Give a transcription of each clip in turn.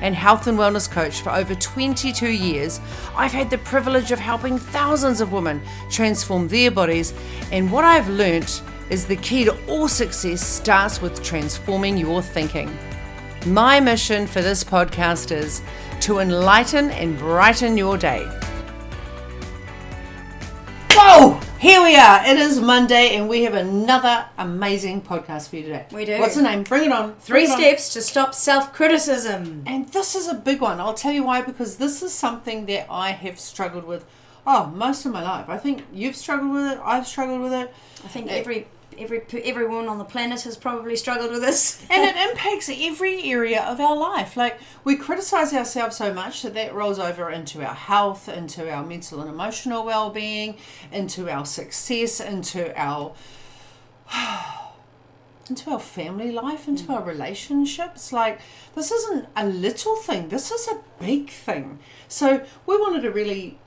and health and wellness coach for over 22 years, I've had the privilege of helping thousands of women transform their bodies. And what I've learnt is the key to all success starts with transforming your thinking. My mission for this podcast is to enlighten and brighten your day. Whoa! Here we are. It is Monday, and we have another amazing podcast for you today. We do. What's the name? Bring it on. Three Bring it on. steps to stop self criticism. And this is a big one. I'll tell you why, because this is something that I have struggled with, oh, most of my life. I think you've struggled with it, I've struggled with it, I think every every every woman on the planet has probably struggled with this. and it impacts every area of our life. Like, we criticize ourselves so much that that rolls over into our health, into our mental and emotional well being, into our success, into our. into our family life, into mm. our relationships. Like, this isn't a little thing, this is a big thing. So, we wanted to really.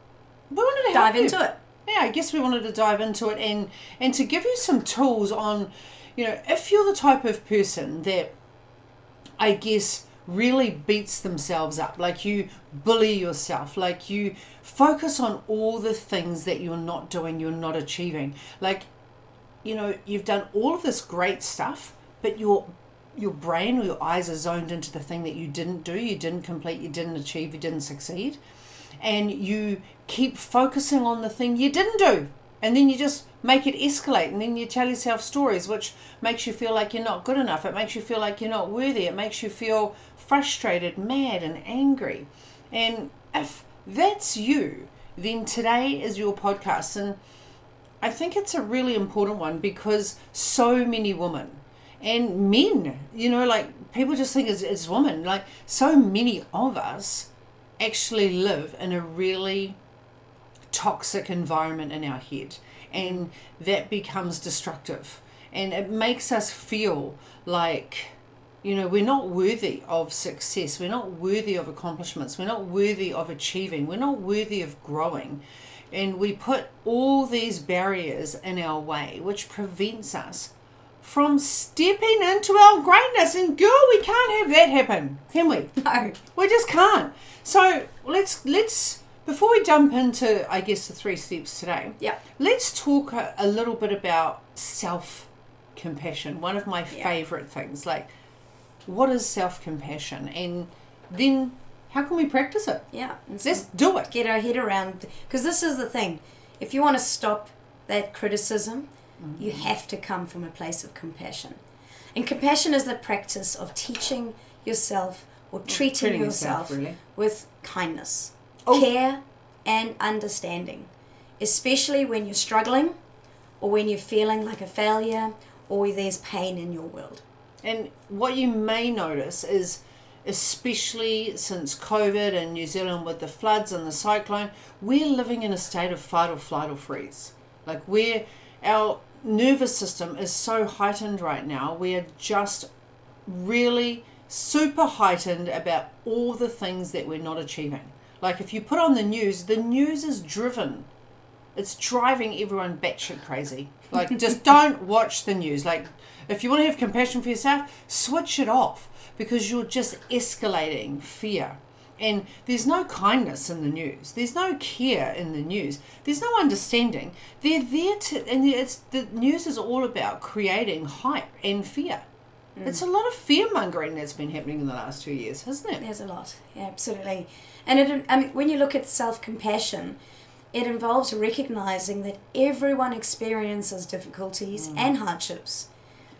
We wanted to Dive into it. Yeah, I guess we wanted to dive into it and and to give you some tools on, you know, if you're the type of person that I guess really beats themselves up, like you bully yourself, like you focus on all the things that you're not doing, you're not achieving. Like, you know, you've done all of this great stuff, but your your brain or your eyes are zoned into the thing that you didn't do, you didn't complete, you didn't achieve, you didn't succeed. And you keep focusing on the thing you didn't do. And then you just make it escalate. And then you tell yourself stories, which makes you feel like you're not good enough. It makes you feel like you're not worthy. It makes you feel frustrated, mad, and angry. And if that's you, then today is your podcast. And I think it's a really important one because so many women and men, you know, like people just think it's, it's women, like so many of us actually live in a really toxic environment in our head and that becomes destructive and it makes us feel like you know we're not worthy of success we're not worthy of accomplishments we're not worthy of achieving we're not worthy of growing and we put all these barriers in our way which prevents us from stepping into our greatness and girl we can't have that happen can we No. we just can't. So let's let's before we jump into I guess the three steps today. Yeah. Let's talk a, a little bit about self compassion. One of my Yeah. favorite things. Like, what is self compassion, and then how can we practice it? Yeah. Let's do it. get our head around because this is the thing. If you want to stop that criticism, you Mm-hmm. have to come from a place of compassion. And compassion is the practice of teaching yourself or treating treating yourself, yourself really. with kindness, Oh. care, and understanding, especially when you're struggling or when you're feeling like a failure or there's pain in your world. And what you may notice is, especially since COVID and New Zealand with the floods and the cyclone, we're living in a state of fight or flight or freeze. Like we're our nervous system is so heightened right now. We are just really super heightened about all the things that we're not achieving. Like if you put on the news, the news is driven it's driving everyone batshit crazy. Like, just don't watch the news. Like, if you want to have compassion for yourself, switch it off because you're just escalating fear. And there's no kindness in the news. There's no care in the news. There's no understanding. They're there to, and it's the news is all about creating hype and fear. It's a lot of fear mongering that's been happening in the last two years, hasn't it? There's a lot, yeah, absolutely. And it, I mean, when you look at self compassion, it involves recognizing that everyone experiences difficulties mm. and hardships,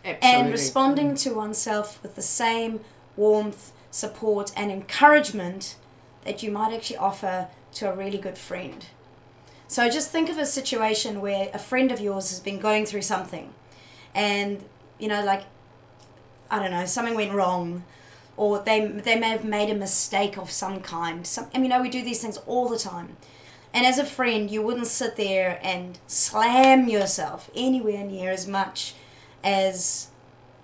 Absolutely. and responding to oneself with the same warmth, support, and encouragement that you might actually offer to a really good friend. So just think of a situation where a friend of yours has been going through something, and you know, like I don't know, something went wrong, or they they may have made a mistake of some kind. Some, I mean, you know, we do these things all the time, And as a friend, you wouldn't sit there and slam yourself anywhere near as much as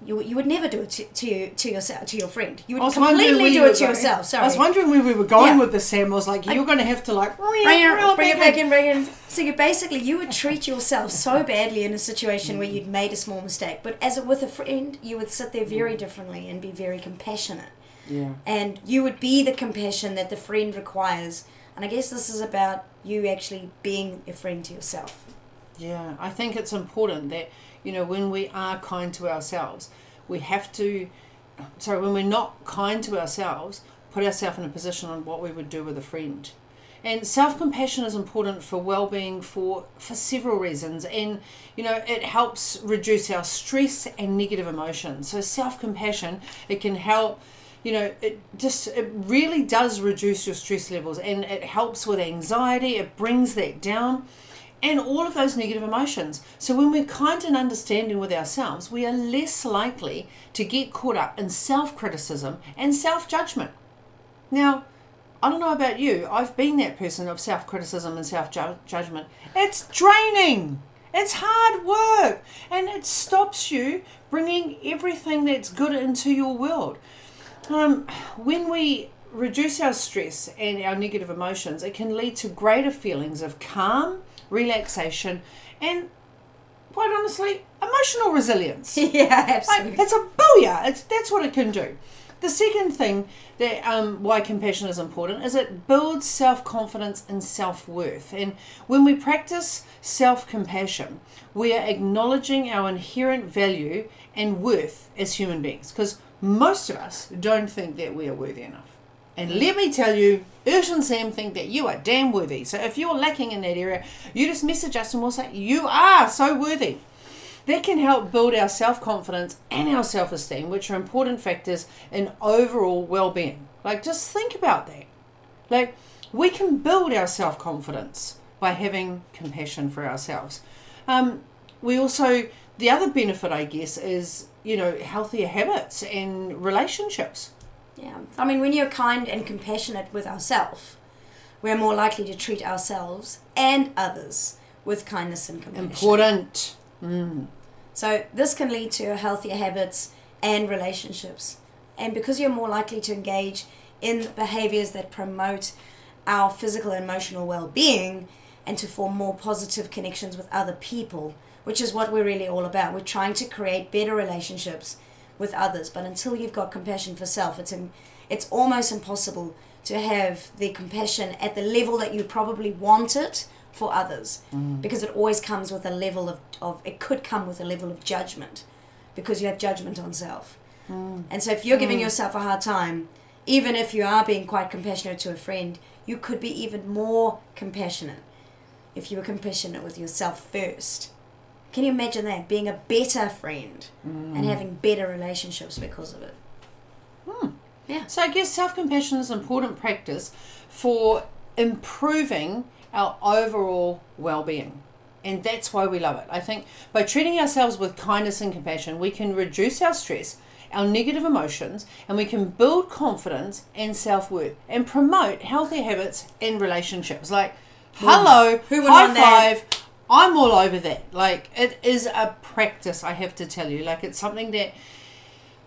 you, you would never do it to, to, to yourself to your friend. You would completely do it to going. yourself. Sorry. I was wondering where we were going Yeah. with this, Sam. I was like, you're going to have to like bring it, bring it back in, bring it in. So you basically you would treat yourself so badly in a situation where you'd made a small mistake, but as a, with a friend, you would sit there very mm. differently and be very compassionate, Yeah. and you would be the compassion that the friend requires. And I guess this is about you actually being a friend to yourself. Yeah, I think it's important that, you know, when we are kind to ourselves, we have to, sorry, when we're not kind to ourselves, put ourselves in a position on what we would do with a friend. And self compassion is important for well being for, for several reasons. And, you know, it helps reduce our stress and negative emotions. So, self compassion, it can help you know it just it really does reduce your stress levels and it helps with anxiety it brings that down and all of those negative emotions. So when we're kind and understanding with ourselves we are less likely to get caught up in self-criticism and self-judgment. Now i don't know about you i've been that person of self-criticism and self-judgment. It's draining. It's hard work. And it stops you bringing everything that's good into your world. Um, when we reduce our stress and our negative emotions, it can lead to greater feelings of calm, relaxation, and quite honestly, emotional resilience. yeah, Like, absolutely. it's a booyah. It's that's what it can do. The second thing that um, why compassion is important is it builds self confidence and self worth. And when we practice self compassion, we are acknowledging our inherent value and worth as human beings. Because most of us don't think that we are worthy enough. And let me tell you, Ursh and Sam think that you are damn worthy. So if you're lacking in that area, you just message us and we'll say, You are so worthy. That can help build our self confidence and our self esteem, which are important factors in overall well being. Like, just think about that. Like, we can build our self confidence by having compassion for ourselves. Um, we also, the other benefit, I guess, is, you know, healthier habits and relationships. Yeah. I mean, when you're kind and compassionate with ourselves, we're more likely to treat ourselves and others with kindness and compassion. Important. Mm. So this can lead to healthier habits and relationships. And because you're more likely to engage in behaviors that promote our physical and emotional well-being and to form more positive connections with other people, which is what we're really all about. We're trying to create better relationships with others, but until you've got compassion for self, it's im- it's almost impossible to have the compassion at the level that you probably want it for others. Mm. Because it always comes with a level of, of it could come with a level of judgment because you have judgment on self. Mm. And so if you're giving mm. yourself a hard time even if you are being quite compassionate to a friend you could be even more compassionate if you were compassionate with yourself first can you imagine that being a better friend and mm. having better relationships because of it hmm. Yeah. So I guess self compassion is an important practice for improving our overall well being. And that's why we love it. I think by treating ourselves with kindness and compassion, we can reduce our stress, our negative emotions, and we can build confidence and self worth and promote healthy habits and relationships. Like, hmm. hello, Who would high want that? I'm all over that. Like, it is a practice, I have to tell you. Like, it's something that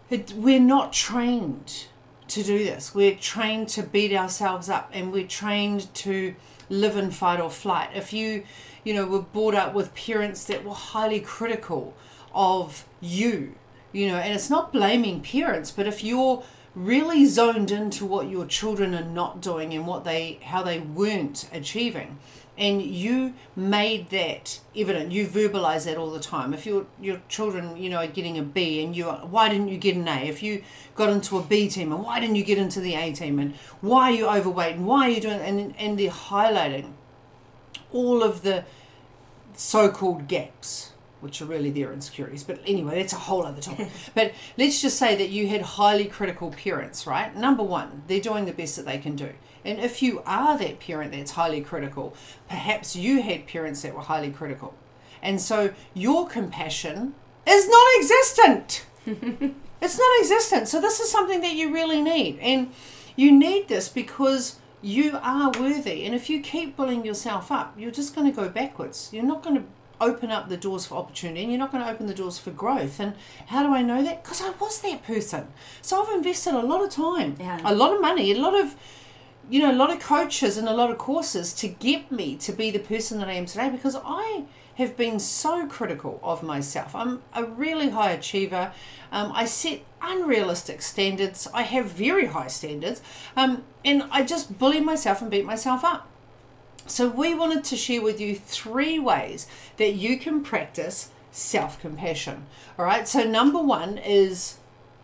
it, we're not trained to do this. We're trained to beat ourselves up and we're trained to live in fight or flight. If you, you know, were brought up with parents that were highly critical of you, you know, and it's not blaming parents, but if you're really zoned into what your children are not doing and what they how they weren't achieving. And you made that evident. You verbalize that all the time. If your your children you know are getting a b and you why didn't you get an a? If you got into a b team and why didn't you get into the a team? And why are you overweight? And why are you doing and and they're highlighting all of the so-called gaps which are really their insecurities. But anyway that's a whole other topic. But let's just say that you had highly critical parents right? Number one they're doing the best that they can do. And if you are that parent that's highly critical perhaps you had parents that were highly critical. And so your compassion is non-existent. It's non-existent. So this is something that you really need. And you need this because you are worthy. And if you keep bullying yourself up, you're just going to go backwards. You're not going to open up the doors for opportunity and you're not going to open the doors for growth. And how do I know that? Because I was that person. So I've invested a lot of time, Yeah. a lot of money, a lot of you know, a lot of coaches and a lot of courses to get me to be the person that I am today because I have been so critical of myself. I'm a really high achiever. Um, I set unrealistic standards. I have very high standards. Um, and I just bully myself and beat myself up. So, we wanted to share with you three ways that you can practice self compassion. All right. So, number one is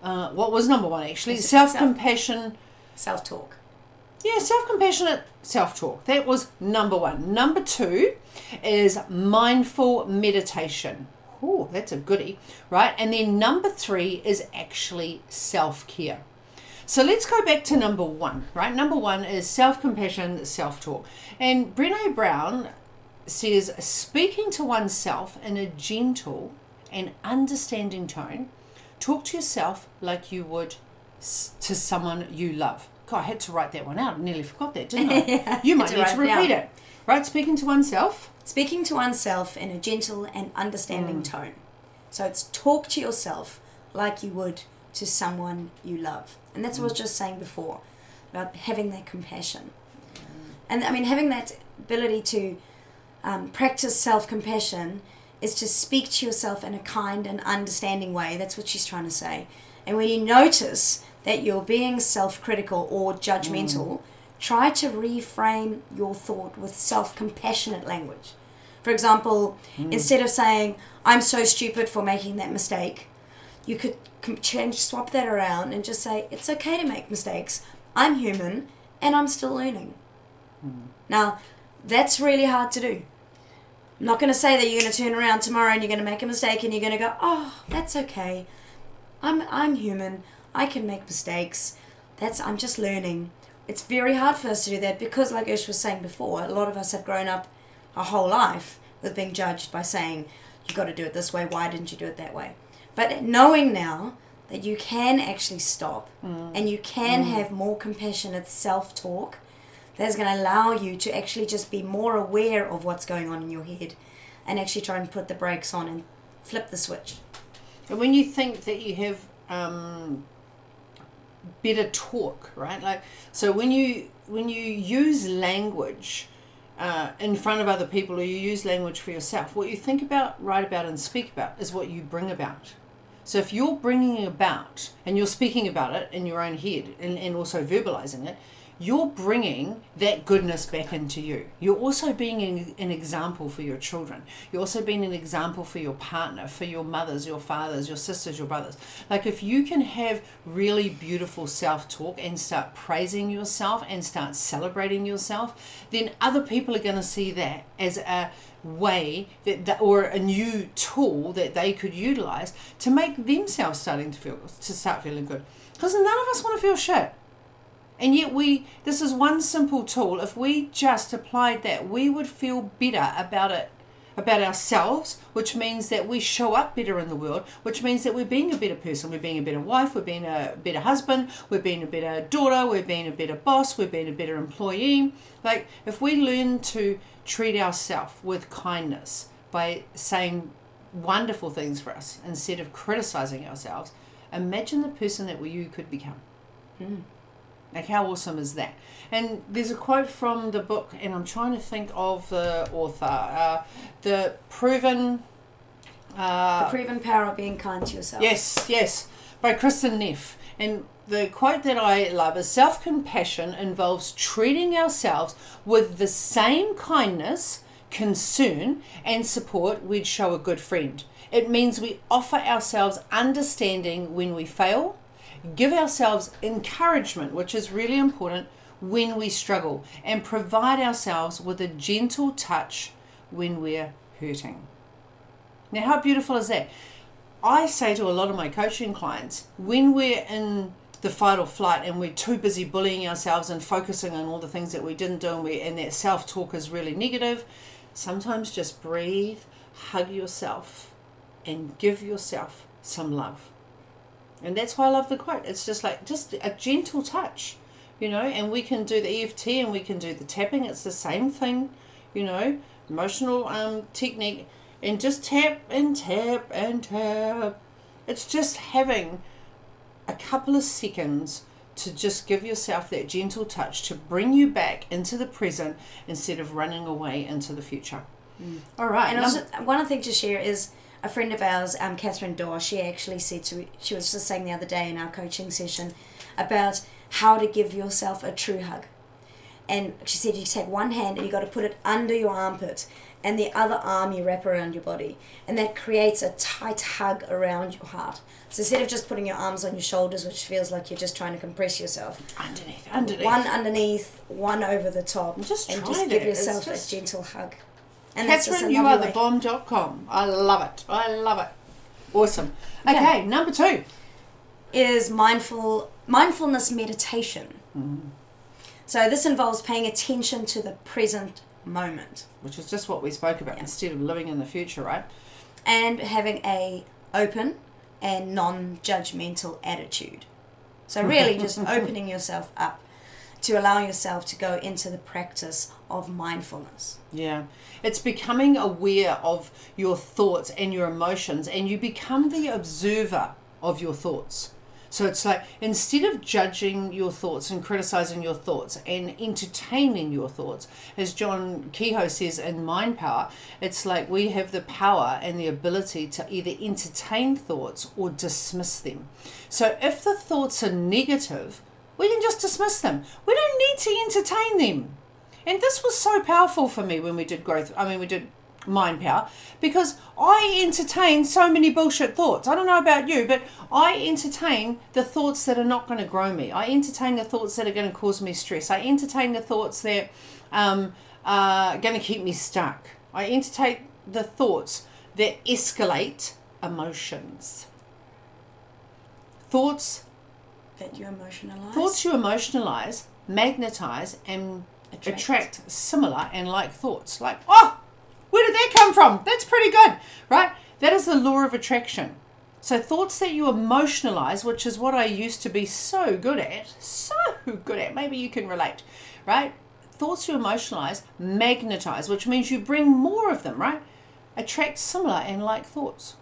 uh, what was number one actually? Self compassion. Self talk. Yeah, self compassionate self talk. That was number one. Number two is mindful meditation. Oh, that's a goodie, right? And then number three is actually self care. So let's go back to number one, right? Number one is self compassion, self talk. And Brene Brown says speaking to oneself in a gentle and understanding tone, talk to yourself like you would to someone you love. God, I had to write that one out. I nearly forgot that, didn't I? Yeah, you might to need to repeat it. Right? Speaking to oneself. Speaking to oneself in a gentle and understanding Mm. tone. So it's talk to yourself like you would to someone you love. And that's what I was mm. just saying before about having that compassion. And I mean, having that ability to um, practice self compassion is to speak to yourself in a kind and understanding way. That's what she's trying to say. And when you notice that you're being self critical or judgmental, mm. try to reframe your thought with self compassionate language. For example, mm. instead of saying, I'm so stupid for making that mistake, you could change, swap that around and just say, it's okay to make mistakes. I'm human and I'm still learning. Hmm. Now, that's really hard to do. I'm not going to say that you're going to turn around tomorrow and you're going to make a mistake and you're going to go, oh, that's okay. I'm, I'm human. I can make mistakes. That's I'm just learning. It's very hard for us to do that because, like Ish was saying before, a lot of us have grown up our whole life with being judged by saying, you got to do it this way, why didn't you do it that way? But knowing now that you can actually stop and you can have more compassionate self talk, that's going to allow you to actually just be more aware of what's going on in your head and actually try and put the brakes on and flip the switch. And when you think that you have um, better talk, right? Like so when you when you use language uh, in front of other people or you use language for yourself, what you think about, write about, and speak about is what you bring about. So if you're bringing about and you're speaking about it in your own head and, and also verbalizing it, you're bringing that goodness back into you. You're also being an, an example for your children. You're also being an example for your partner, for your mothers, your fathers, your sisters, your brothers. Like if you can have really beautiful self talk and start praising yourself and start celebrating yourself, then other people are going to see that as a way that, that or a new tool that they could utilize to make themselves starting to feel to start feeling good because none of us want to feel shit and yet we this is one simple tool. If we just applied that we would feel better about it about ourselves which means that we show up better in the world which means that we're being a better person. We're being a better wife. We're being a better husband. We're being a better daughter. We're being a better boss. We're being a better employee. Like if we learn to treat ourselves with kindness by saying wonderful things for us instead of criticizing ourselves imagine the person that you could become hmm. Like, how awesome is that? And there's a quote from the book, and I'm trying to think of the author. Uh, the proven. Uh, the proven power of being kind to yourself. Yes, yes, by Kristin Neff. And the quote that I love is self compassion involves treating ourselves with the same kindness, concern, and support we'd show a good friend. It means we offer ourselves understanding when we fail, give ourselves encouragement, which is really important when we struggle, and provide ourselves with a gentle touch when we're hurting. Now, how beautiful is that? I say to a lot of my coaching clients when we're in the fight or flight and we're too busy bullying ourselves and focusing on all the things that we didn't do and, we, and that self talk is really negative, sometimes just breathe, hug yourself, and give yourself some love. And that's why I love the quote. It's just like, just a gentle touch. You know, and we can do the EFT and we can do the tapping. It's the same thing, you know, emotional um, technique, and just tap and tap and tap. It's just having a couple of seconds to just give yourself that gentle touch to bring you back into the present instead of running away into the future. All right. And also, one other thing to share is a friend of ours, um, Catherine Dorr, she actually said to she was just saying the other day in our coaching session about how to give yourself a true hug. And she said you take one hand and you got to put it under your armpit, and the other arm you wrap around your body, and that creates a tight hug around your heart. So instead of just putting your arms on your shoulders, which feels like you're just trying to compress yourself, underneath, underneath. one underneath, one over the top, Just and try just give. It's yourself just- a gentle hug. And that's just a Catherine, you are the bomb.com. I love it. I love it. Awesome. Okay. Okay, number two. is mindful mindfulness meditation. Mm. So this involves paying attention to the present moment Which is just what we spoke about instead of living in the future, right? and having a open and non-judgmental attitude. So really just opening yourself up to allow yourself to go into the practice of mindfulness. Yeah. It's becoming aware of your thoughts and your emotions, and you become the observer of your thoughts. So it's like instead of judging your thoughts and criticizing your thoughts and entertaining your thoughts, as John Kehoe says in Mind Power, it's like we have the power and the ability to either entertain thoughts or dismiss them. So if the thoughts are negative, we can just dismiss them. We don't need to entertain them. And this was so powerful for me when we did growth. I mean, we did mind power because I entertain so many bullshit thoughts. I don't know about you, but I entertain the thoughts that are not going to grow me. I entertain the thoughts that are going to cause me stress. I entertain the thoughts that um, are going to keep me stuck. I entertain the thoughts that escalate emotions. Thoughts That you emotionalize. Thoughts you emotionalize, magnetize, and Attract. attract. similar and like thoughts. Like, oh, where did that come from? That's pretty good, right? That is the law of attraction. So, thoughts that you emotionalize, which is what I used to be so good at, so good at, maybe you can relate, right? Thoughts you emotionalize, magnetize, which means you bring more of them, right? Attract similar and like thoughts.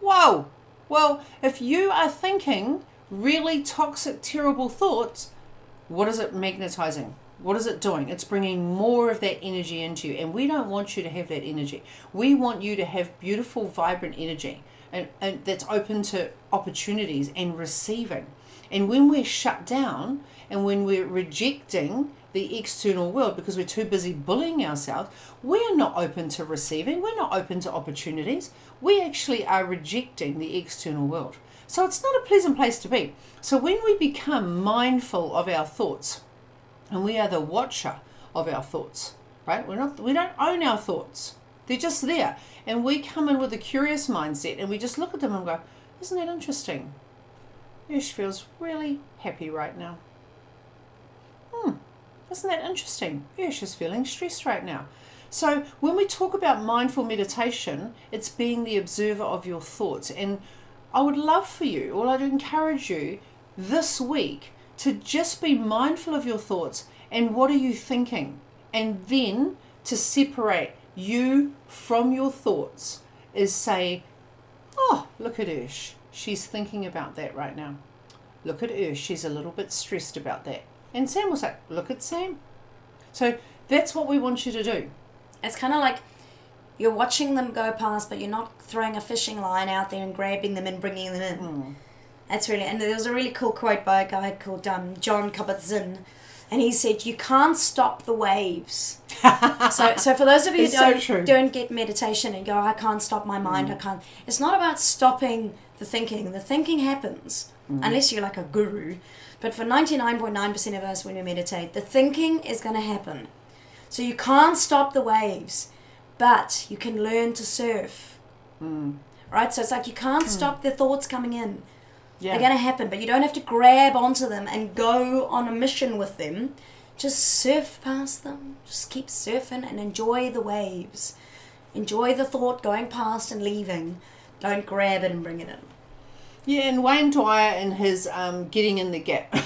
Whoa! Well, if you are thinking really toxic, terrible thoughts, what is it magnetizing? What is it doing? It's bringing more of that energy into you. And we don't want you to have that energy. We want you to have beautiful, vibrant energy and, and that's open to opportunities and receiving. And when we're shut down and when we're rejecting the external world because we're too busy bullying ourselves, we're not open to receiving, we're not open to opportunities. We actually are rejecting the external world. So it's not a pleasant place to be. So when we become mindful of our thoughts, and we are the watcher of our thoughts, right? We're not we don't own our thoughts. They're just there. And we come in with a curious mindset and we just look at them and go, Isn't that interesting? Ish feels really happy right now. Hmm, isn't that interesting? Ish is feeling stressed right now. So when we talk about mindful meditation, it's being the observer of your thoughts. And I would love for you, or I'd encourage you this week to just be mindful of your thoughts and what are you thinking? And then to separate you from your thoughts is say, oh, look at Ursh. She's thinking about that right now. Look at Ursh. She's a little bit stressed about that. And Sam will say, look at Sam. So that's what we want you to do. It's kind of like you're watching them go past, but you're not throwing a fishing line out there and grabbing them and bringing them in. Mm. That's really, and there was a really cool quote by a guy called um, Jon Kabat-Zinn, and he said, "You can't stop the waves." so, so for those of you who don't, true. don't get meditation and go, "I can't stop my mind," mm. I can't. It's not about stopping the thinking. The thinking happens mm. unless you're like a guru. But for ninety nine point nine percent of us, when we meditate, the thinking is going to happen. So you can't stop the waves, but you can learn to surf. Mm. Right? So it's like you can't hmm. stop the thoughts coming in. Yeah. They're going to happen, but you don't have to grab onto them and go on a mission with them. Just surf past them. Just keep surfing and enjoy the waves. Enjoy the thought going past and leaving. Don't grab it and bring it in. Yeah, and Wayne Dyer and his um, getting in the gap.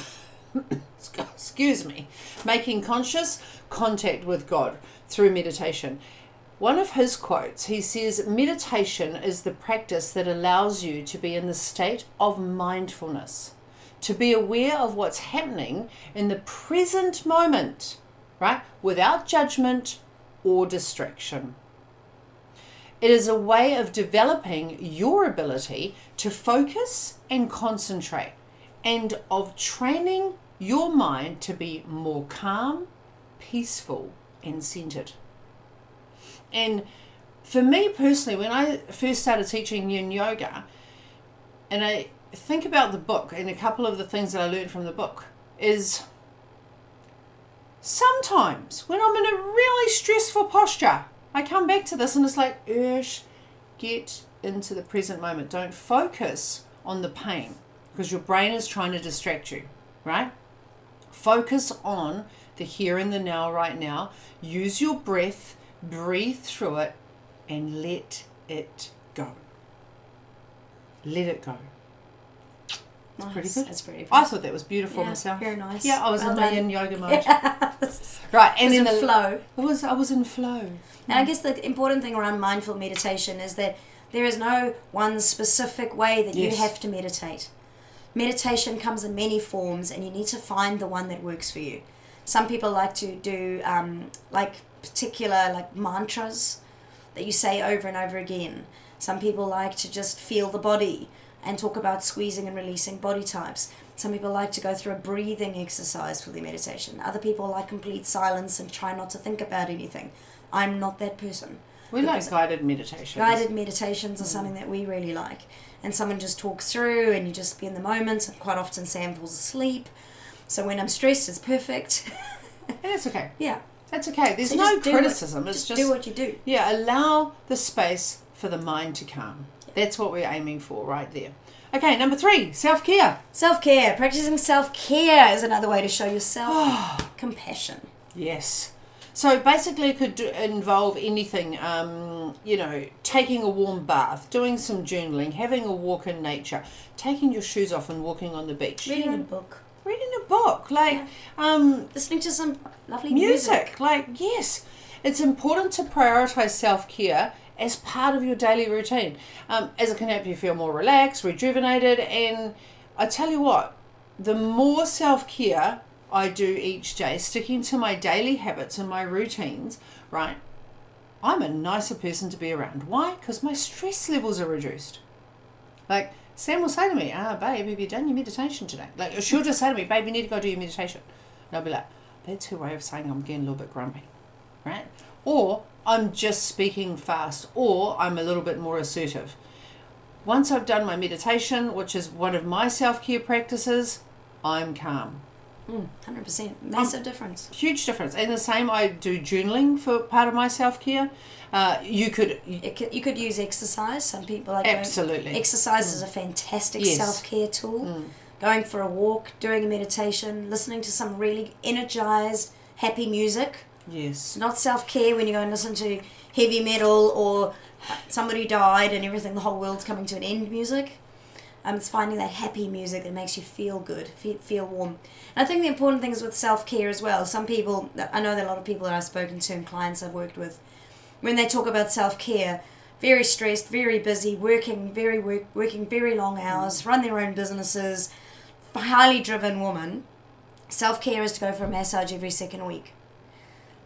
Excuse me, making conscious contact with God through meditation. One of his quotes, he says, Meditation is the practice that allows you to be in the state of mindfulness, to be aware of what's happening in the present moment, right? Without judgment or distraction. It is a way of developing your ability to focus and concentrate, and of training your mind to be more calm, peaceful, and centered. And for me personally, when I first started teaching yin yoga, and I think about the book and a couple of the things that I learned from the book, is sometimes when I'm in a really stressful posture, I come back to this and it's like, Ursh, get into the present moment. Don't focus on the pain because your brain is trying to distract you, right? Focus on the here and the now, right now. Use your breath breathe through it, and let it go. Let it go. Nice. pretty good. That's pretty. good. I thought that was beautiful Yeah, myself. very nice. Yeah, I was Well in done. my yin yoga mode. Yes. Right, and in the flow. I was I was in flow. And I guess the important thing around mindful meditation is that there is no one specific way that Yes. you have to meditate. Meditation comes in many forms, and you need to find the one that works for you. Some people like to do um, like particular like mantras that you say over and over again. Some people like to just feel the body and talk about squeezing and releasing body types. Some people like to go through a breathing exercise for their meditation. Other people like complete silence and try not to think about anything. I'm not that person. We like guided meditation. Guided meditations are mm. something that we really like. And someone just talks through and you just be in the moment. And quite often Sam falls asleep. So when I'm stressed, it's perfect. And it's okay. yeah. That's okay. There's So no do what- criticism. it's Just, just do what you do. yeah, allow the space for the mind to calm. That's what we're aiming for right there. Okay, number three, self care. Self care. Practicing self care is another way to show yourself compassion. Yes. So basically, it could do, involve anything. Um, you know, taking a warm bath, doing some journaling, having a walk in nature, taking your shoes off and walking on the beach. you Reading a book. Reading a book, like Yeah. um, Listening to some lovely music. music. Like yes, it's important to prioritize self care as part of your daily routine, um, as it can help you feel more relaxed, rejuvenated, and I tell you what, the more self care I do each day, sticking to my daily habits and my routines, right, I'm a nicer person to be around. Why? Because my stress levels are reduced. Like Sam will say to me, "Ah, babe, have you done your meditation today?" Like she'll just say to me, "Babe, you need to go do your meditation," and I'll be like, "That's her way of saying I'm getting a little bit grumpy, right?" Or I'm just speaking fast, or I'm a little bit more assertive. Once I've done my meditation, which is one of my self care practices, I'm calm. Mm, 100%. Massive difference. Huge difference. And the same, I do journaling for part of my self care. Uh, you could It could, you could use exercise. Some people like going- absolutely. Exercise is a fantastic Yes. self care tool. Mm. Going for a walk, doing a meditation, listening to some really energized, happy music. Yes. Not self care when you go and listen to heavy metal or somebody died and everything, the whole world's coming to an end music. Um, it's finding that happy music that makes you feel good, feel, feel warm. And I think the important thing is with self care as well. Some people, I know that a lot of people that I've spoken to and clients I've worked with, when they talk about self care, very stressed, very busy, working very work, working very long hours, run their own businesses, highly driven woman. Self care is to go for a massage every second week.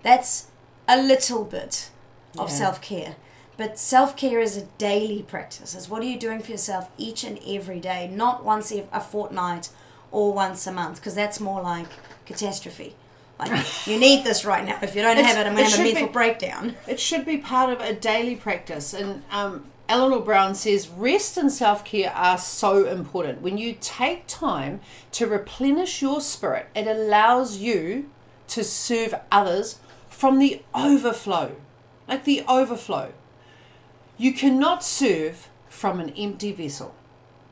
That's a little bit of Yeah. self care. But self care is a daily practice. It's what are you doing for yourself each and every day, not once a a fortnight or once a month, because that's more like catastrophe. Like you need this right now. If you don't It's- have it, I'm gonna have a mental be- breakdown. It should be part of a daily practice. And um, Eleanor Brown says rest and self care are so important. When you take time to replenish your spirit, it allows you to serve others from the overflow. Like the overflow. You cannot serve from an empty vessel.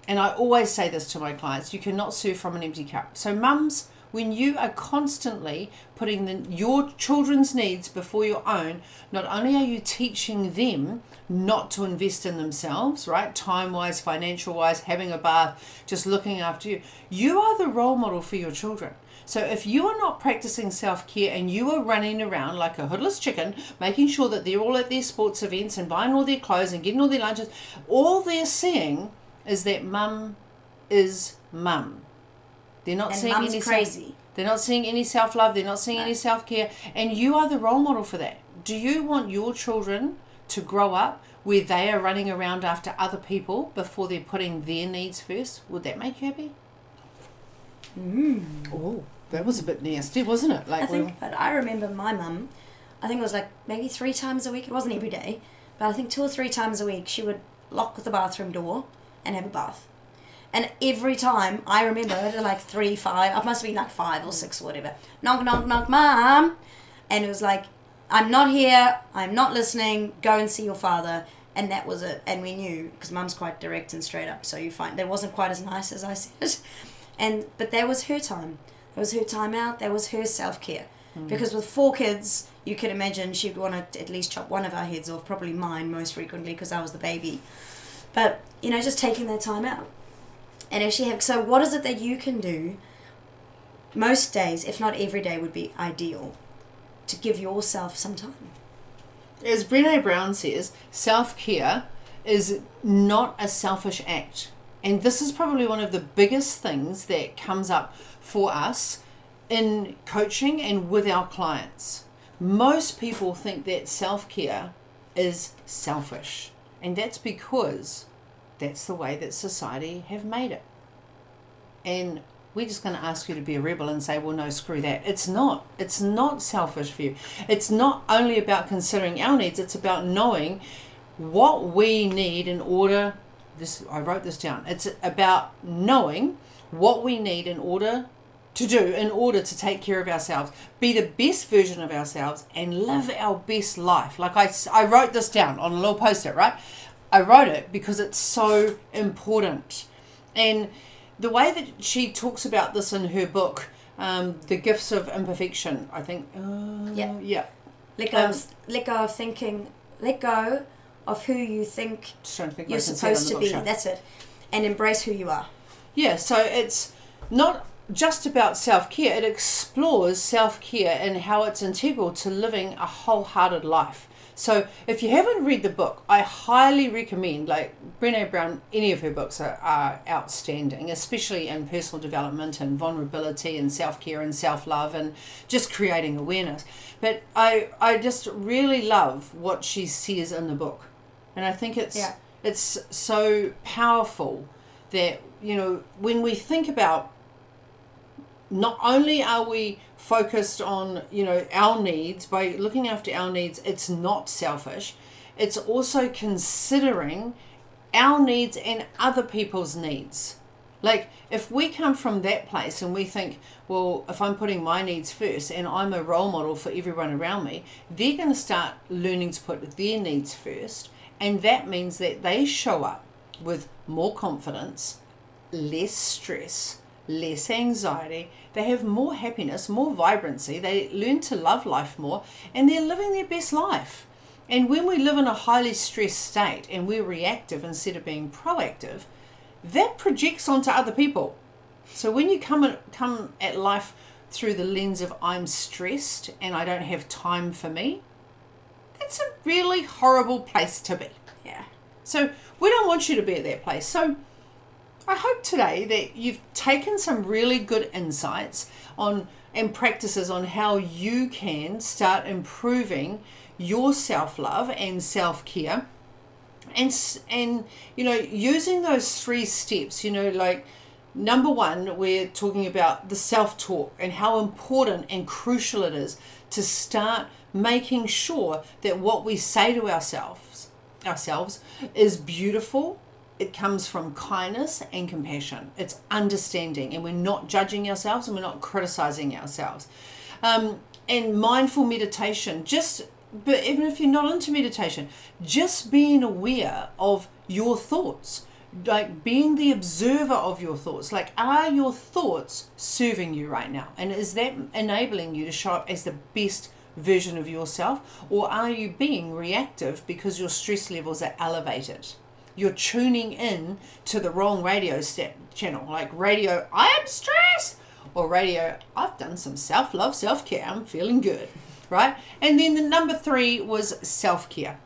And I always say this to my clients you cannot serve from an empty cup. So, mums, when you are constantly putting the, your children's needs before your own, not only are you teaching them not to invest in themselves, right? Time wise, financial wise, having a bath, just looking after you, you are the role model for your children. So if you are not practicing self care and you are running around like a hoodless chicken, making sure that they're all at their sports events and buying all their clothes and getting all their lunches, all they're seeing is that mum is mum. They're not And seeing any crazy. Self, they're not seeing any self love. They're not seeing any self care, and you are the role model for that. Do you want your children to grow up where they are running around after other people before they're putting their needs first? Would that make you happy? Oh, that was a bit nasty, wasn't it? Like I think, but I remember my mum. I think it was like maybe three times a week. It wasn't every day, but I think two or three times a week she would lock the bathroom door and have a bath. And every time I remember at like three, five, I must have been like five or six or whatever. Knock, knock, knock, mom. And it was like, I'm not here. I'm not listening. Go and see your father. And that was it. And we knew because mum's quite direct and straight up. So you find that wasn't quite as nice as I said. And but that was her time. That was her time out. That was her self care. Mm. Because with four kids, you could imagine she'd want to at least chop one of our heads off, probably mine most frequently because I was the baby. But you know, just taking that time out and actually have. So, what is it that you can do? Most days, if not every day, would be ideal to give yourself some time. As Brene Brown says, self care is not a selfish act. And this is probably one of the biggest things that comes up for us in coaching and with our clients. Most people think that self care is selfish. And that's because that's the way that society have made it. And we're just going to ask you to be a rebel and say, well, no, screw that. It's not. It's not selfish for you. It's not only about considering our needs, it's about knowing what we need in order. This I wrote this down. It's about knowing what we need in order to do in order to take care of ourselves, be the best version of ourselves, and live our best life. Like I, I wrote this down on a little post it, right? I wrote it because it's so important. And the way that she talks about this in her book, um, The Gifts of Imperfection, I think. Uh, Yeah. Yeah. Let go, Um, of, let go of thinking. Let go of who you think Just trying to think you're what I can say it on supposed to be. bookshelf. That's it, and embrace who you are. Yeah, so it's not just about self care, it explores self care and how it's integral to living a wholehearted life. So if you haven't read the book, I highly recommend, like Brene Brown, any of her books are, are outstanding, especially in personal development and vulnerability and self care and self love and just creating awareness. But I, I just really love what she says in the book. And I think it's Yeah. it's so powerful that you know when we think about not only are we focused on you know our needs by looking after our needs it's not selfish. It's also considering our needs and other people's needs. Like if we come from that place and we think well if i'm putting my needs first and i'm a role model for everyone around me they're going to start learning to put their needs first. And that means that they show up with more confidence less stress, less anxiety, they have more happiness, more vibrancy, they learn to love life more, and they're living their best life. And when we live in a highly stressed state and we're reactive instead of being proactive, that projects onto other people. So when you come at, come at life through the lens of I'm stressed and I don't have time for me, that's a really horrible place to be. Yeah. So we don't want you to be at that place. So I hope today that you've taken some really good insights on and practices on how you can start improving your self-love and self-care. And and you know using those three steps you know like number one we're talking about the self-talk and how important and crucial it is to start making sure that what we say to ourselves ourselves is beautiful it comes from kindness and compassion. It's understanding and we're not judging ourselves and we're not criticizing ourselves. Um, and mindful meditation just but even if you're not into meditation just being aware of your thoughts like being the observer of your thoughts. Like are your thoughts serving you right now? And is that enabling you to show up as the best version of yourself? Or are you being reactive because your stress levels are elevated you're tuning in to the wrong radio sta- channel like radio i am stressed or radio, I've done some self love, self care. I'm feeling good, right? And then the number three was self care.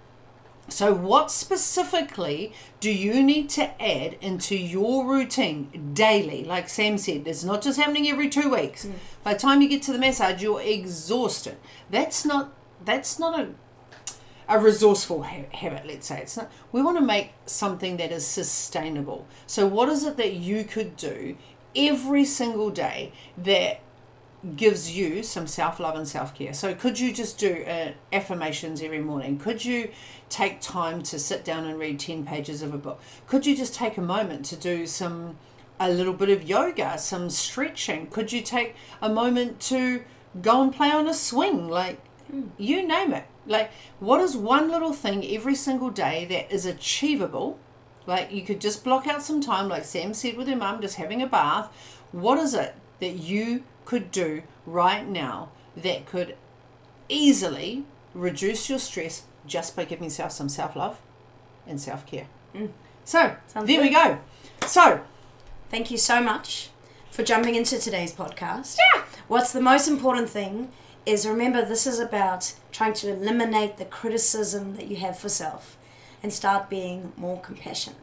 So, what specifically do you need to add into your routine daily? Like Sam said, it's not just happening every two weeks. Mm. By the time you get to the massage, you're exhausted. That's not that's not a a resourceful ha- habit. Let's say it's not. We want to make something that is sustainable. So, what is it that you could do every single day that gives you some self love and self care. So, could you just do uh, affirmations every morning? Could you take time to sit down and read 10 pages of a book? Could you just take a moment to do some, a little bit of yoga, some stretching? Could you take a moment to go and play on a swing? Like, you name it. Like, what is one little thing every single day that is achievable? Like, you could just block out some time, like Sam said with her mum, just having a bath. What is it that you could do right now that could easily reduce your stress just by giving yourself some self love and self care? Mm. So, Sounds there we go. So, Thank you so much for jumping into today's podcast. Yeah. What's the most important thing is remember this is about trying to eliminate the criticism that you have for self and start being more compassionate.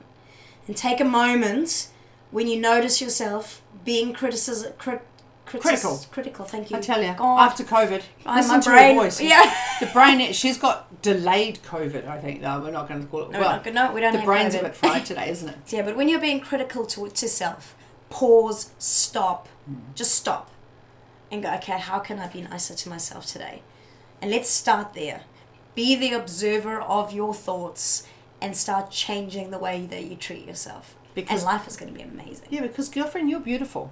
And take a moment when you notice yourself being criticism, crit, Critical. Critical, thank you. I tell you, God, after COVID, I- listen my to brain. her voice. Yeah. The brain, she's got delayed COVID, I think. No, we're not going to call it. No, well. No, we don't the have brain's COVID. a bit fried today, isn't it? Yeah, but when you're being critical to, to self, pause, stop, hmm. just stop, and go, okay, how can I be nicer to myself today? And let's start there. Be the observer of your thoughts and start changing the way that you treat yourself. Because- and life is going to be amazing. Yeah, because girlfriend, you're beautiful.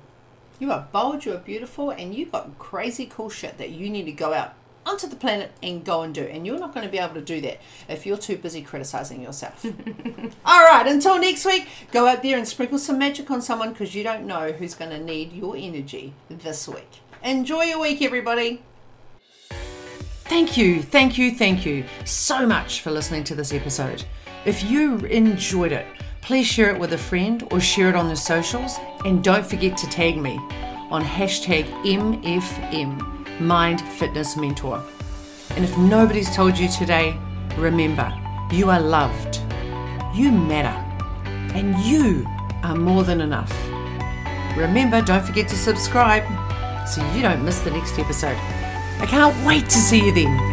You are bold, you're beautiful, and you've got crazy cool shit that you need to go out onto the planet and go and do. And you're not going to be able to do that if you're too busy criticizing yourself. All right, until next week, go out there and sprinkle some magic on someone because you don't know who's going to need your energy this week. Enjoy your week, everybody. Thank you, thank you, thank you so much for listening to this episode. If you enjoyed it, please share it with a friend or share it on the socials. And don't forget to tag me on hashtag MFM, Mind Fitness Mentor. And if nobody's told you today, remember, you are loved, you matter, and you are more than enough. Remember, don't forget to subscribe so you don't miss the next episode. I can't wait to see you then.